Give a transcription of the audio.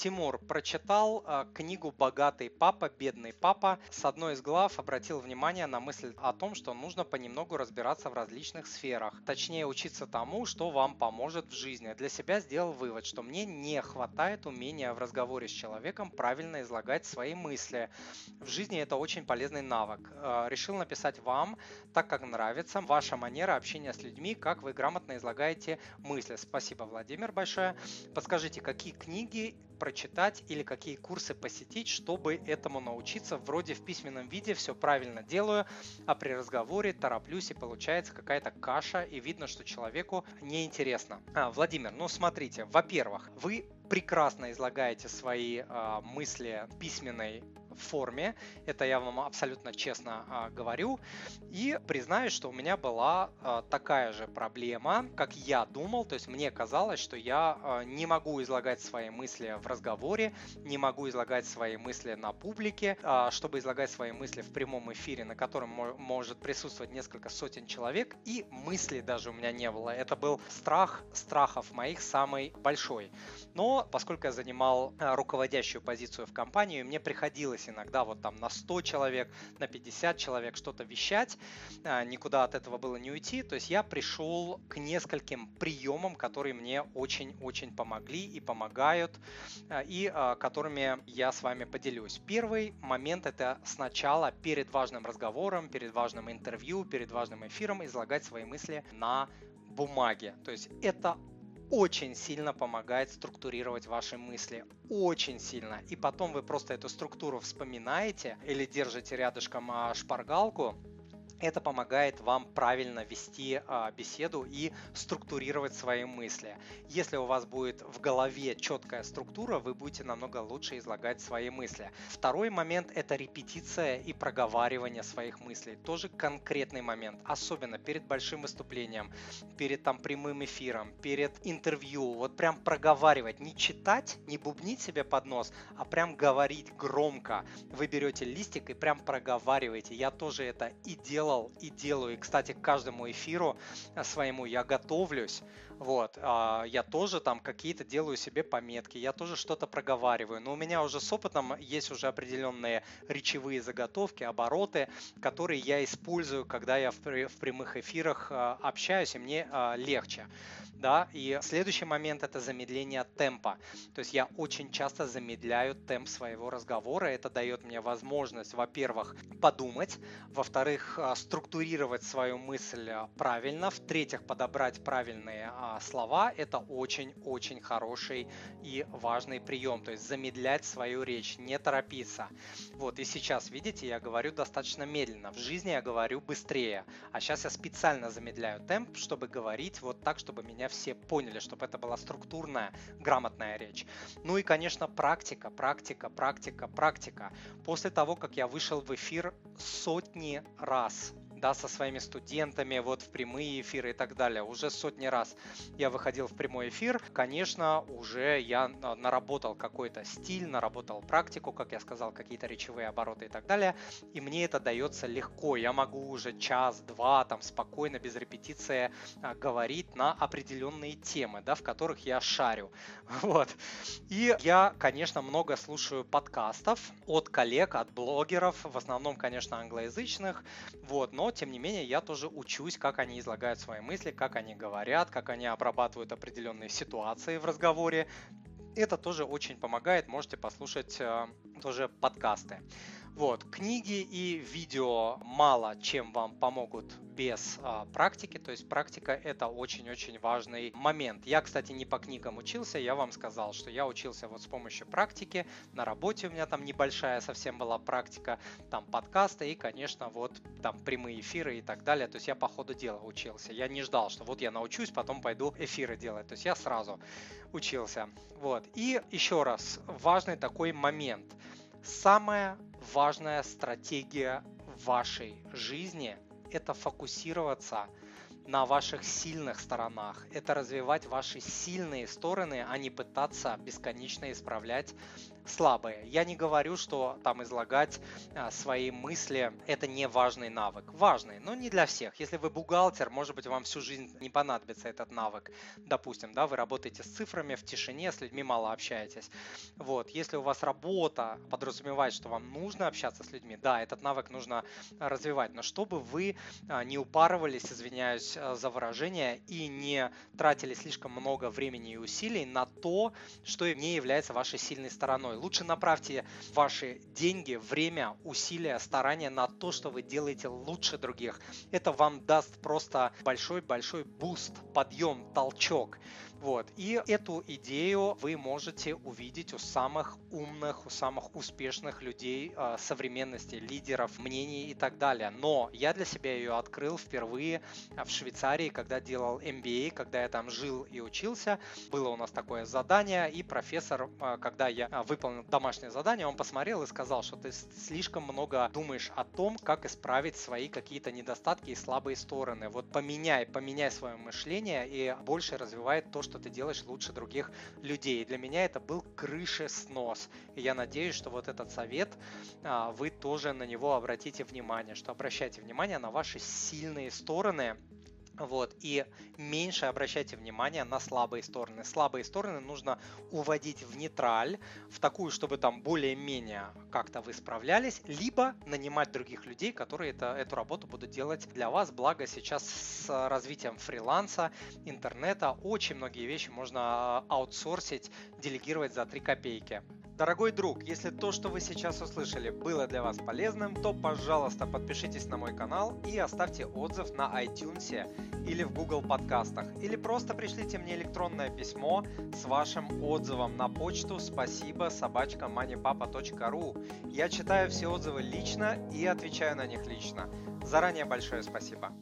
Тимур прочитал э, книгу «Богатый папа, бедный папа». С одной из глав обратил внимание на мысль о том, что нужно понемногу разбираться в различных сферах. Точнее, учиться тому, что вам поможет в жизни. Для себя сделал вывод, что мне не хватает умения в разговоре с человеком правильно излагать свои мысли. В жизни это очень полезный навык. Э, решил написать вам, так как нравится ваша манера общения с людьми, как вы грамотно излагаете мысли. Спасибо, Владимир, большое. Подскажите, какие книги прочитать или какие курсы посетить, чтобы этому научиться. Вроде в письменном виде все правильно делаю, а при разговоре тороплюсь и получается какая-то каша, и видно, что человеку неинтересно. А, Владимир, ну смотрите, во-первых, вы прекрасно излагаете свои э, мысли письменной форме. Это я вам абсолютно честно а, говорю. И признаюсь, что у меня была а, такая же проблема, как я думал. То есть мне казалось, что я а, не могу излагать свои мысли в разговоре, не могу излагать свои мысли на публике. Чтобы излагать свои мысли в прямом эфире, на котором мо- может присутствовать несколько сотен человек, и мысли даже у меня не было. Это был страх страхов моих самый большой. Но поскольку я занимал руководящую позицию в компании, мне приходилось иногда вот там на 100 человек, на 50 человек что-то вещать, а, никуда от этого было не уйти, то есть я пришел к нескольким приемам, которые мне очень-очень помогли и помогают, а, и а, которыми я с вами поделюсь. Первый момент это сначала перед важным разговором, перед важным интервью, перед важным эфиром излагать свои мысли на бумаге. То есть это очень сильно помогает структурировать ваши мысли. Очень сильно. И потом вы просто эту структуру вспоминаете или держите рядышком а, шпаргалку, это помогает вам правильно вести а, беседу и структурировать свои мысли. Если у вас будет в голове четкая структура, вы будете намного лучше излагать свои мысли. Второй момент – это репетиция и проговаривание своих мыслей. Тоже конкретный момент, особенно перед большим выступлением, перед там прямым эфиром, перед интервью. Вот прям проговаривать, не читать, не бубнить себе под нос, а прям говорить громко. Вы берете листик и прям проговариваете. Я тоже это и делал делал и делаю. И, кстати, к каждому эфиру э, своему я готовлюсь. Вот, а, я тоже там какие-то делаю себе пометки, я тоже что-то проговариваю. Но у меня уже с опытом есть уже определенные речевые заготовки, обороты, которые я использую, когда я в, прямых эфирах а, общаюсь, и мне а, легче. Да, и следующий момент это замедление темпа. То есть я очень часто замедляю темп своего разговора. Это дает мне возможность, во-первых, подумать, во-вторых, структурировать свою мысль правильно, в-третьих, подобрать правильные слова – это очень-очень хороший и важный прием, то есть замедлять свою речь, не торопиться. Вот, и сейчас, видите, я говорю достаточно медленно. В жизни я говорю быстрее, а сейчас я специально замедляю темп, чтобы говорить вот так, чтобы меня все поняли, чтобы это была структурная, грамотная речь. Ну и, конечно, практика, практика, практика, практика. После того, как я вышел в эфир сотни раз, да, со своими студентами, вот в прямые эфиры и так далее. Уже сотни раз я выходил в прямой эфир, конечно, уже я наработал какой-то стиль, наработал практику, как я сказал, какие-то речевые обороты и так далее, и мне это дается легко. Я могу уже час-два там спокойно, без репетиции а, говорить на определенные темы, да, в которых я шарю. Вот. И я, конечно, много слушаю подкастов от коллег, от блогеров, в основном, конечно, англоязычных, вот, но тем не менее я тоже учусь, как они излагают свои мысли, как они говорят, как они обрабатывают определенные ситуации в разговоре. Это тоже очень помогает, можете послушать э, тоже подкасты. Вот, книги и видео мало чем вам помогут без а, практики, то есть практика это очень-очень важный момент. Я, кстати, не по книгам учился, я вам сказал, что я учился вот с помощью практики, на работе у меня там небольшая совсем была практика, там подкасты и, конечно, вот там прямые эфиры и так далее, то есть я по ходу дела учился, я не ждал, что вот я научусь, потом пойду эфиры делать, то есть я сразу учился, вот. И еще раз, важный такой момент, самое важная стратегия вашей жизни – это фокусироваться на ваших сильных сторонах. Это развивать ваши сильные стороны, а не пытаться бесконечно исправлять слабые. Я не говорю, что там излагать а, свои мысли это не важный навык. Важный, но не для всех. Если вы бухгалтер, может быть, вам всю жизнь не понадобится этот навык. Допустим, да, вы работаете с цифрами в тишине, с людьми мало общаетесь. Вот, если у вас работа подразумевает, что вам нужно общаться с людьми, да, этот навык нужно развивать. Но чтобы вы а, не упарывались, извиняюсь за выражение, и не тратили слишком много времени и усилий на то, что не является вашей сильной стороной Лучше направьте ваши деньги, время, усилия, старания на то, что вы делаете лучше других. Это вам даст просто большой-большой boost, подъем, толчок. Вот. И эту идею вы можете увидеть у самых умных, у самых успешных людей э, современности, лидеров, мнений и так далее. Но я для себя ее открыл впервые в Швейцарии, когда делал MBA, когда я там жил и учился. Было у нас такое задание, и профессор, э, когда я выполнил домашнее задание, он посмотрел и сказал, что ты слишком много думаешь о том, как исправить свои какие-то недостатки и слабые стороны. Вот поменяй, поменяй свое мышление и больше развивай то, что что ты делаешь лучше других людей. Для меня это был крышеснос. И я надеюсь, что вот этот совет, а, вы тоже на него обратите внимание, что обращайте внимание на ваши сильные стороны, вот, и меньше обращайте внимание на слабые стороны. Слабые стороны нужно уводить в нейтраль, в такую, чтобы там более-менее как-то вы справлялись, либо нанимать других людей, которые это, эту работу будут делать для вас. Благо сейчас с развитием фриланса, интернета, очень многие вещи можно аутсорсить, делегировать за 3 копейки. Дорогой друг, если то, что вы сейчас услышали, было для вас полезным, то, пожалуйста, подпишитесь на мой канал и оставьте отзыв на iTunes или в Google подкастах. Или просто пришлите мне электронное письмо с вашим отзывом на почту спасибо собачка moneypapa.ru. Я читаю все отзывы лично и отвечаю на них лично. Заранее большое спасибо.